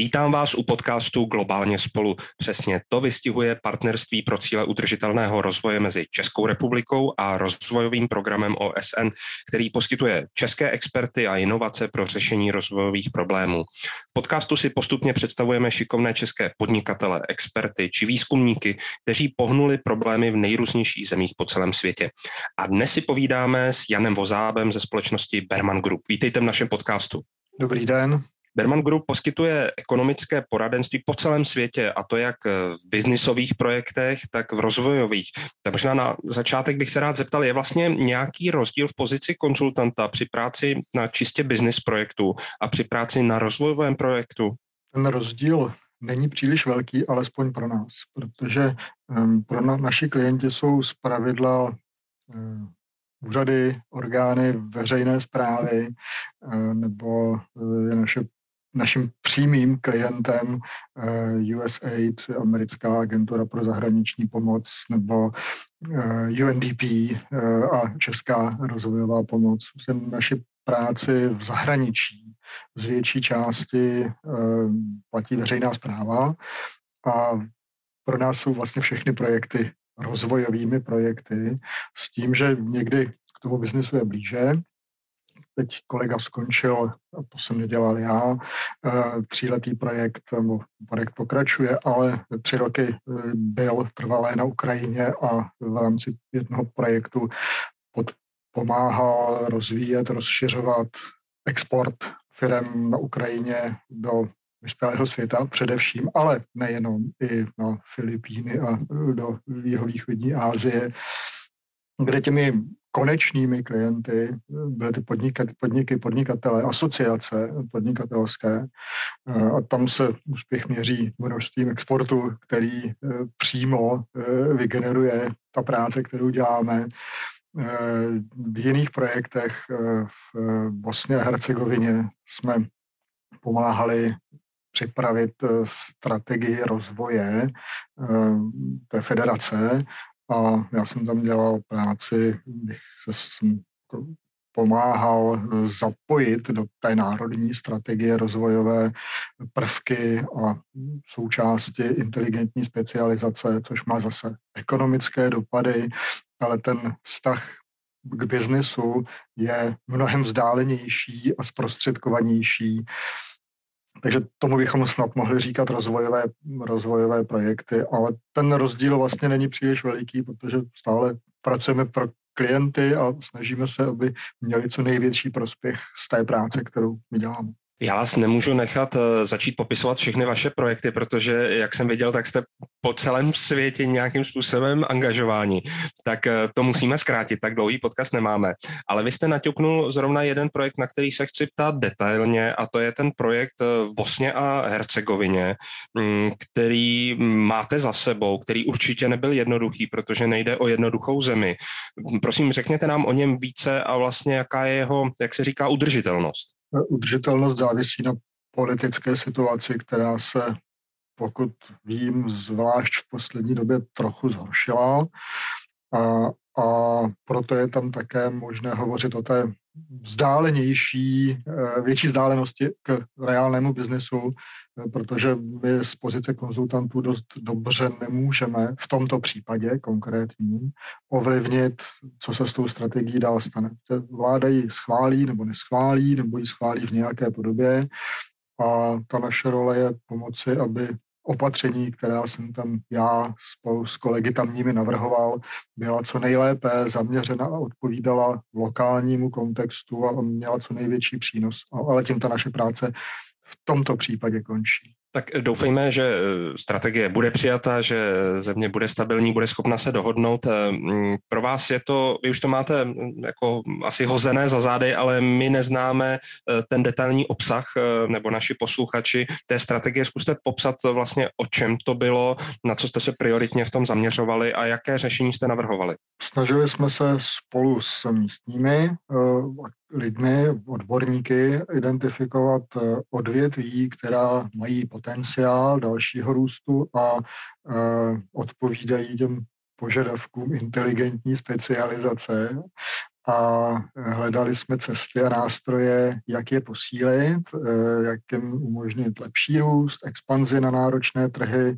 Vítám vás u podcastu Globálně spolu. Přesně to vystihuje partnerství pro cíle udržitelného rozvoje mezi Českou republikou a rozvojovým programem OSN, který poskytuje české experty a inovace pro řešení rozvojových problémů. V podcastu si postupně představujeme šikovné české podnikatele, experty či výzkumníky, kteří pohnuli problémy v nejrůznějších zemích po celém světě. A dnes si povídáme s Janem Vozábem ze společnosti Berman Group. Vítejte v našem podcastu. Dobrý den. Berman Group poskytuje ekonomické poradenství po celém světě, a to jak v biznisových projektech, tak v rozvojových. Tak možná na začátek bych se rád zeptal, je vlastně nějaký rozdíl v pozici konzultanta při práci na čistě business projektu a při práci na rozvojovém projektu? Ten rozdíl není příliš velký, alespoň pro nás, protože um, pro na, naši klienti jsou z pravidla um, úřady, orgány veřejné zprávy nebo je naše naším přímým klientem eh, USAID, americká agentura pro zahraniční pomoc, nebo eh, UNDP eh, a Česká rozvojová pomoc. Naši práci v zahraničí z větší části platí veřejná zpráva a pro nás jsou vlastně všechny projekty rozvojovými projekty s tím, že někdy k tomu biznesu je blíže, teď kolega skončil, to jsem nedělal já, eh, tříletý projekt, nebo projekt pokračuje, ale tři roky eh, byl trvalé na Ukrajině a v rámci jednoho projektu pod, pomáhal rozvíjet, rozšiřovat export firm na Ukrajině do vyspělého světa především, ale nejenom, i na Filipíny a do jihovýchodní Asie, kde těmi konečnými klienty byly ty podniky, podniky podnikatele, asociace podnikatelské a tam se úspěch měří množstvím exportu, který e, přímo e, vygeneruje ta práce, kterou děláme. V jiných projektech v Bosně a Hercegovině jsme pomáhali připravit strategii rozvoje té federace a já jsem tam dělal práci, bych se jsem pomáhal zapojit do té národní strategie rozvojové prvky a součásti inteligentní specializace, což má zase ekonomické dopady, ale ten vztah k biznesu je mnohem vzdálenější a zprostředkovanější takže tomu bychom snad mohli říkat rozvojové, rozvojové projekty, ale ten rozdíl vlastně není příliš veliký, protože stále pracujeme pro klienty a snažíme se, aby měli co největší prospěch z té práce, kterou my děláme. Já vás nemůžu nechat eh, začít popisovat všechny vaše projekty, protože, jak jsem viděl, tak jste po celém světě nějakým způsobem angažováni. Tak eh, to musíme zkrátit, tak dlouhý podcast nemáme. Ale vy jste naťuknul zrovna jeden projekt, na který se chci ptát detailně, a to je ten projekt eh, v Bosně a Hercegovině, mm, který máte za sebou, který určitě nebyl jednoduchý, protože nejde o jednoduchou zemi. Prosím, řekněte nám o něm více a vlastně jaká je jeho, jak se říká, udržitelnost udržitelnost závisí na politické situaci, která se, pokud vím, zvlášť v poslední době trochu zhoršila. A, a proto je tam také možné hovořit o té vzdálenější, eh, větší vzdálenosti k reálnému biznesu, eh, protože my z pozice konzultantů dost dobře nemůžeme v tomto případě konkrétním ovlivnit, co se s tou strategií dál stane. Vláda ji schválí nebo neschválí, nebo ji schválí v nějaké podobě a ta naše role je pomoci, aby opatření, která jsem tam já spolu s kolegy tamními navrhoval, byla co nejlépe zaměřena a odpovídala lokálnímu kontextu a měla co největší přínos. Ale tím ta naše práce v tomto případě končí. Tak doufejme, že eh, strategie bude přijata, že země bude stabilní, bude schopna se dohodnout. Eh, mm, pro vás je to, vy už to máte mm, jako asi hozené za zády, ale my neznáme eh, ten detailní obsah, nebo naši posluchači té strategie. Zkuste popsat vlastně, o čem to bylo, na co jste se prioritně v tom zaměřovali a jaké řešení jste navrhovali. Snažili jsme se spolu s místními lidmi, odborníky, identifikovat eh, odvětví, která mají potenciál dalšího růstu a eh, odpovídají těm požadavkům inteligentní specializace. A hledali jsme cesty a nástroje, jak je posílit, jak jim umožnit lepší růst, expanzi na náročné trhy,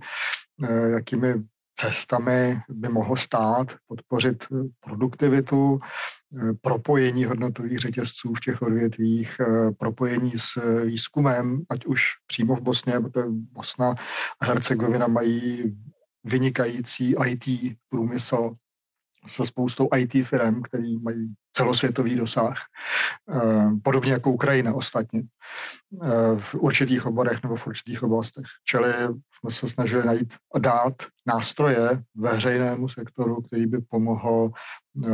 jakými cestami by mohlo stát podpořit produktivitu, propojení hodnotových řetězců v těch odvětvích, propojení s výzkumem, ať už přímo v Bosně, protože Bosna a Hercegovina mají vynikající IT průmysl se spoustou IT firm, který mají celosvětový dosah, eh, podobně jako Ukrajina ostatně, eh, v určitých oborech nebo v určitých oblastech. Čili jsme se snažili najít a dát nástroje veřejnému sektoru, který by pomohl eh,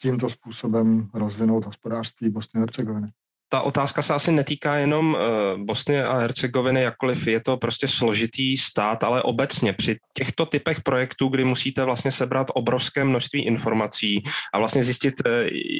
tímto způsobem rozvinout hospodářství Bosny a Hercegoviny ta otázka se asi netýká jenom uh, Bosny a Hercegoviny, jakkoliv. Je to prostě složitý stát, ale obecně při těchto typech projektů, kdy musíte vlastně sebrat obrovské množství informací a vlastně zjistit, uh,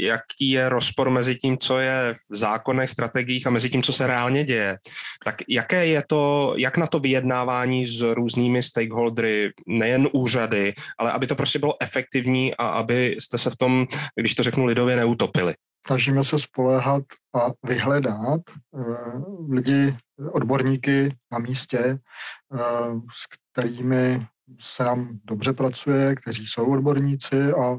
jaký je rozpor mezi tím, co je v zákonech, strategiích a mezi tím, co se reálně děje, tak jaké je to, jak na to vyjednávání s různými stakeholdery, nejen úřady, ale aby to prostě bylo efektivní a aby jste se v tom, když to řeknu lidově, neutopili snažíme se spoléhat a vyhledat uh, lidi, odborníky na místě, uh, s kterými se nám dobře pracuje, kteří jsou odborníci a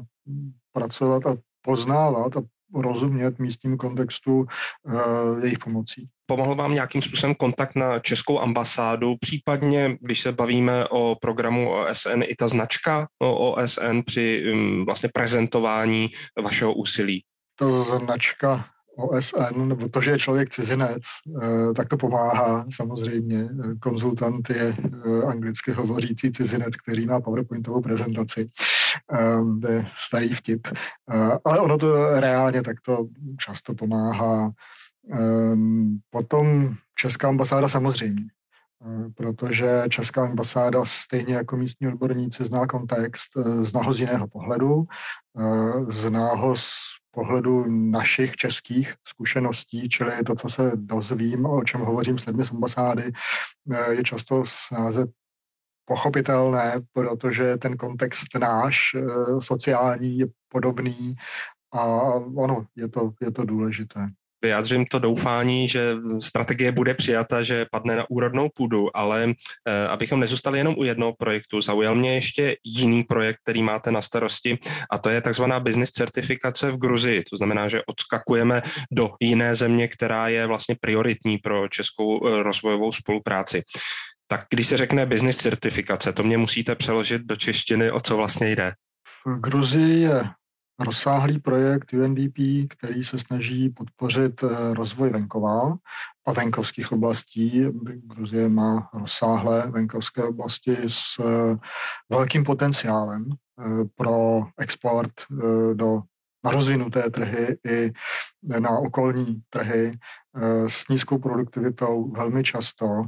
pracovat a poznávat a rozumět místním kontextu uh, jejich pomocí. Pomohl vám nějakým způsobem kontakt na českou ambasádu, případně, když se bavíme o programu OSN, i ta značka OSN při um, vlastně prezentování vašeho úsilí? To značka OSN, nebo to, že je člověk cizinec, eh, tak to pomáhá samozřejmě. Konzultant je eh, anglicky hovořící cizinec, který má PowerPointovou prezentaci. To je starý vtip. Eh, ale ono to reálně takto často pomáhá. Potom Česká ambasáda samozřejmě protože Česká ambasáda stejně jako místní odborníci zná kontext, zná ho z jiného pohledu, zná ho z pohledu našich českých zkušeností, čili to, co se dozvím, o čem hovořím s lidmi z ambasády, eh, je často snáze pochopitelné, protože ten kontext náš eh, sociální je podobný a ono, je to, je to důležité vyjádřím to doufání, že strategie bude přijata, že padne na úrodnou půdu, ale eh, abychom nezůstali jenom u jednoho projektu, zaujal mě ještě jiný projekt, který máte na starosti a to je takzvaná business certifikace v Gruzii. To znamená, že odskakujeme do jiné země, která je vlastně prioritní pro českou eh, rozvojovou spolupráci. Tak když se řekne business certifikace, to mě musíte přeložit do češtiny, o co vlastně jde. V Gruzii je rozsáhlý projekt UNDP, který se snaží podpořit eh, rozvoj venkova a venkovských oblastí. Gruzie má rozsáhlé venkovské oblasti s eh, velkým potenciálem eh, pro export do na rozvinuté trhy i na okolní trhy s nízkou produktivitou velmi často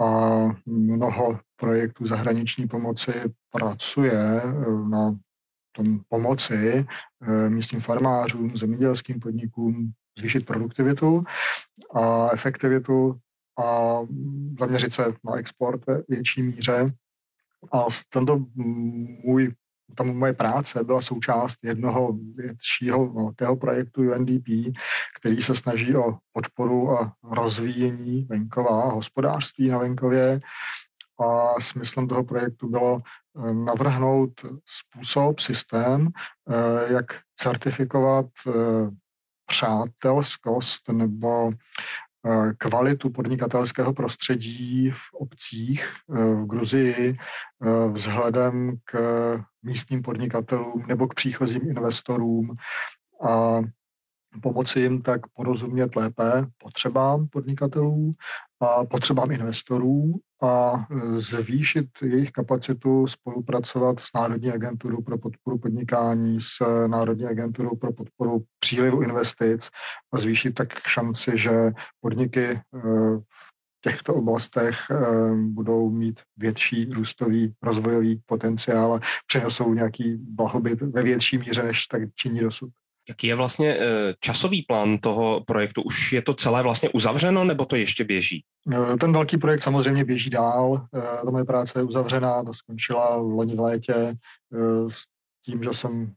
a mnoho projektů zahraniční pomoci pracuje na tom pomoci eh, místním farmářům, zemědělským podnikům zvýšit produktivitu a efektivitu a zaměřit se na export ve větší míře. A tento můj tam moje práce byla součást jednoho většího velkého projektu UNDP, který se snaží o podporu a rozvíjení venkova hospodářství na venkově. A smyslem toho projektu bylo navrhnout způsob, systém, eh, jak certifikovat eh, přátelskost nebo eh, kvalitu podnikatelského prostředí v obcích v Gruzii vzhledem k místním podnikatelům nebo k příchozím investorům a pomoci jim tak porozumět lépe potřebám podnikatelů a potřebám investorů a e, zvýšit jejich kapacitu spolupracovat s Národní agenturou pro podporu podnikání, s Národní agenturou pro podporu přílivu investic a zvýšit tak šanci, že podniky e, v těchto oblastech e, budou mít větší růstový rozvojový potenciál a přinesou nějaký blahobyt ve větší míře, než tak činí dosud. Jaký je vlastně eh, časový plán toho projektu? Už je to celé vlastně uzavřeno, nebo to ještě běží? Eh, ten velký projekt samozřejmě běží dál. Eh, ta moje práce je uzavřená, to skončila v loni v létě s tím, že jsem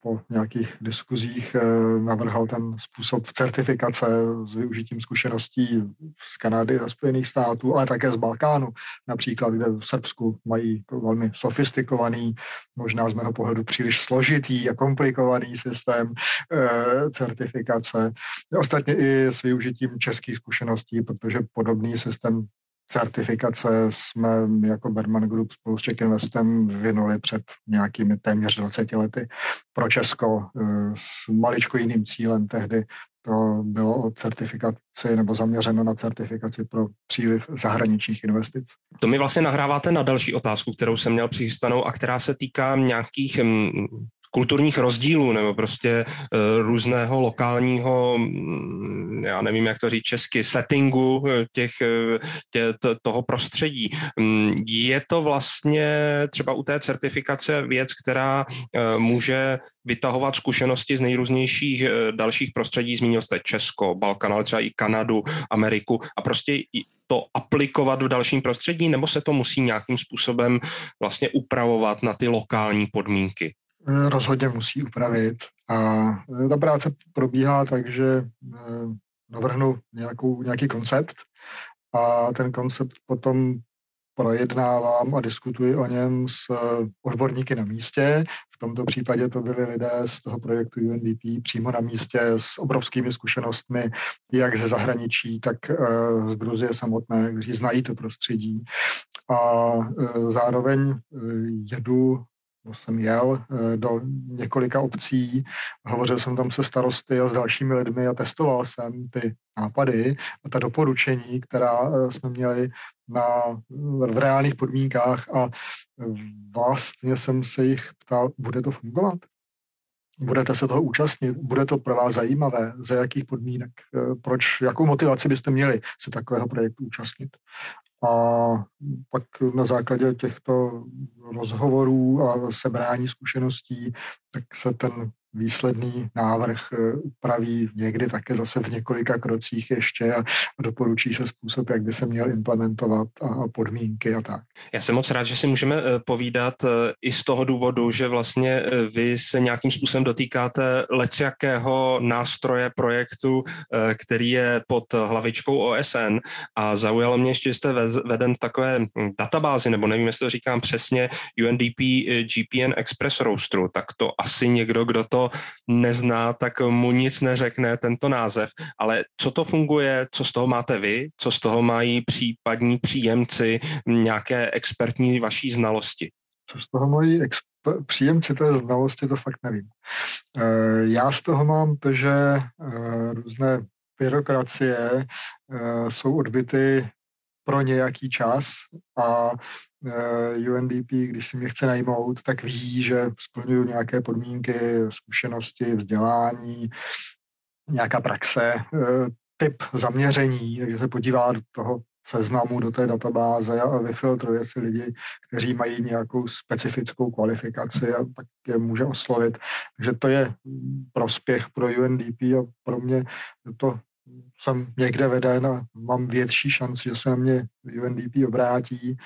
po nějakých diskuzích eh, navrhl ten způsob certifikace s využitím zkušeností z Kanady a Spojených států, ale také z Balkánu, například, kde v Srbsku mají velmi sofistikovaný, možná z mého pohledu příliš složitý a komplikovaný systém eh, certifikace. Ostatně i s využitím českých zkušeností, protože podobný systém certifikace jsme jako Berman Group spolu s Czech Investem vyvinuli před nějakými téměř 20 lety pro Česko eh, s maličko jiným cílem tehdy. To bylo o certifikaci nebo zaměřeno na certifikaci pro příliv zahraničních investic. To mi vlastně nahráváte na další otázku, kterou jsem měl přichystanou a která se týká nějakých mm, kulturních rozdílů nebo prostě uh, různého lokálního, mm, já nevím, jak to říct česky, settingu eh, těch, eh, tě, to, toho prostředí. Mm, je to vlastně třeba u té certifikace věc, která může vytahovat zkušenosti z nejrůznějších dalších prostředí, zmínil jste Česko, Balkan, ale třeba i Kanadu, Ameriku a prostě to aplikovat v dalším prostředí, nebo se to musí nějakým způsobem vlastně upravovat na ty lokální podmínky? Eh, rozhodně musí upravit. A eh, ta práce probíhá tak, že eh, navrhnu nějakou, nějaký koncept a ten koncept potom projednávám a diskutuji o něm s odborníky na místě. V tomto případě to byli lidé z toho projektu UNDP přímo na místě s obrovskými zkušenostmi, jak ze zahraničí, tak z Gruzie samotné, kteří znají to prostředí. A zároveň jedu jsem jel eh, do několika obcí, hovořil jsem tam se starosty a s dalšími lidmi a testoval jsem ty nápady a ta doporučení, která eh, jsme měli na, v reálných podmínkách a vlastně jsem se jich ptal, bude to fungovat? Budete se toho účastnit? Bude to pro vás zajímavé? Za jakých podmínek? Eh, proč, jakou motivaci byste měli se takového projektu účastnit? A pak na základě těchto rozhovorů a sebrání zkušeností, tak se ten výsledný návrh eh, upraví někdy také zase v několika krocích ještě a doporučí se způsob, jak by se měl implementovat a podmínky a tak. Já jsem moc rád, že si můžeme eh, povídat eh, i z toho důvodu, že vlastně vy se nějakým způsobem dotýkáte leciakého nástroje projektu, který je pod hlavičkou OSN a zaujalo mě ještě, že jste veden v takové hm, databázi, nebo nevím, jestli to říkám přesně, UNDP GPN Express Roasteru, tak to asi někdo, kdo to nezná, tak mu nic neřekne tento název. Ale co to funguje, co z toho máte vy, co z toho mají případní příjemci, nějaké expertní vaší znalosti? Co z toho mají exp- příjemci té znalosti, to fakt nevím. Eh, já z toho mám to, že eh, různé byrokracie eh, jsou odbyty pro nějaký čas a Eh, UNDP, když si mě chce najmout, tak ví, že splňuju nějaké podmínky, zkušenosti, vzdělání, nějaká praxe, eh, typ zaměření, takže se podívá do toho seznamu, do té databáze a vyfiltruje si lidi, kteří mají nějakou specifickou kvalifikaci a tak je může oslovit. Takže to je prospěch pro UNDP a pro mě to jsem někde veden a mám větší šanci, že se na mě UNDP obrátí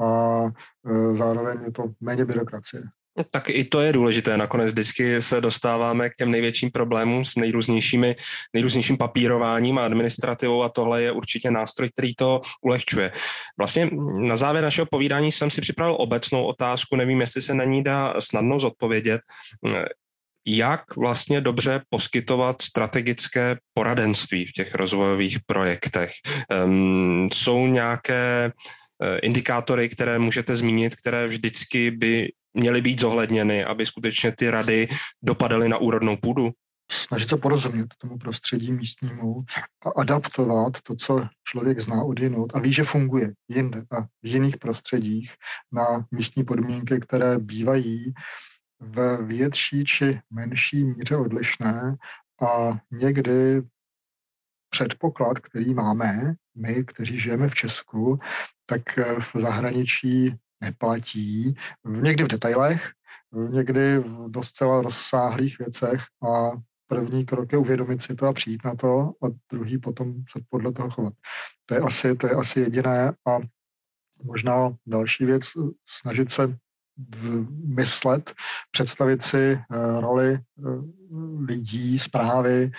a e, zároveň je to méně byrokracie. No, tak i to je důležité. Nakonec vždycky se dostáváme k těm největším problémům s nejrůznějšími, nejrůznějším papírováním a administrativou a tohle je určitě nástroj, který to ulehčuje. Vlastně na závěr našeho povídání jsem si připravil obecnou otázku, nevím, jestli se na ní dá snadno zodpovědět. Jak vlastně dobře poskytovat strategické poradenství v těch rozvojových projektech? Um, jsou nějaké Eh, indikátory, které můžete zmínit, které vždycky by měly být zohledněny, aby skutečně ty rady dopadaly na úrodnou půdu? Snažit se porozumět tomu prostředí místnímu a adaptovat to, co člověk zná od jinot a ví, že funguje jinde a v jiných prostředích na místní podmínky, které bývají ve větší či menší míře odlišné a někdy předpoklad, který máme, my, kteří žijeme v Česku, tak v zahraničí neplatí. Někdy v detailech, někdy v docela rozsáhlých věcech a první krok je uvědomit si to a přijít na to a druhý potom se podle toho chovat. To je asi, to je asi jediné a možná další věc, snažit se myslet, představit si roli lidí, zprávy,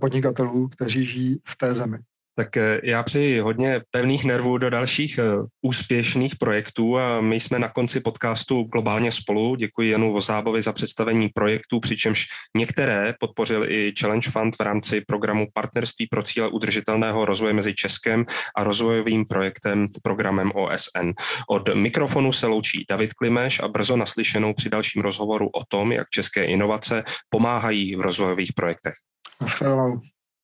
podnikatelů, kteří žijí v té zemi. Tak eh, já přeji hodně pevných nervů do dalších eh, úspěšných projektů a my jsme na konci podcastu globálně spolu. Děkuji Janu Vozábovi za představení projektů, přičemž některé podpořil i Challenge Fund v rámci programu Partnerství pro cíle udržitelného rozvoje mezi Českem a rozvojovým projektem programem OSN. Od mikrofonu se loučí David Klimeš a brzo naslyšenou při dalším rozhovoru o tom, jak české inovace pomáhají v rozvojových projektech. Naschledanou.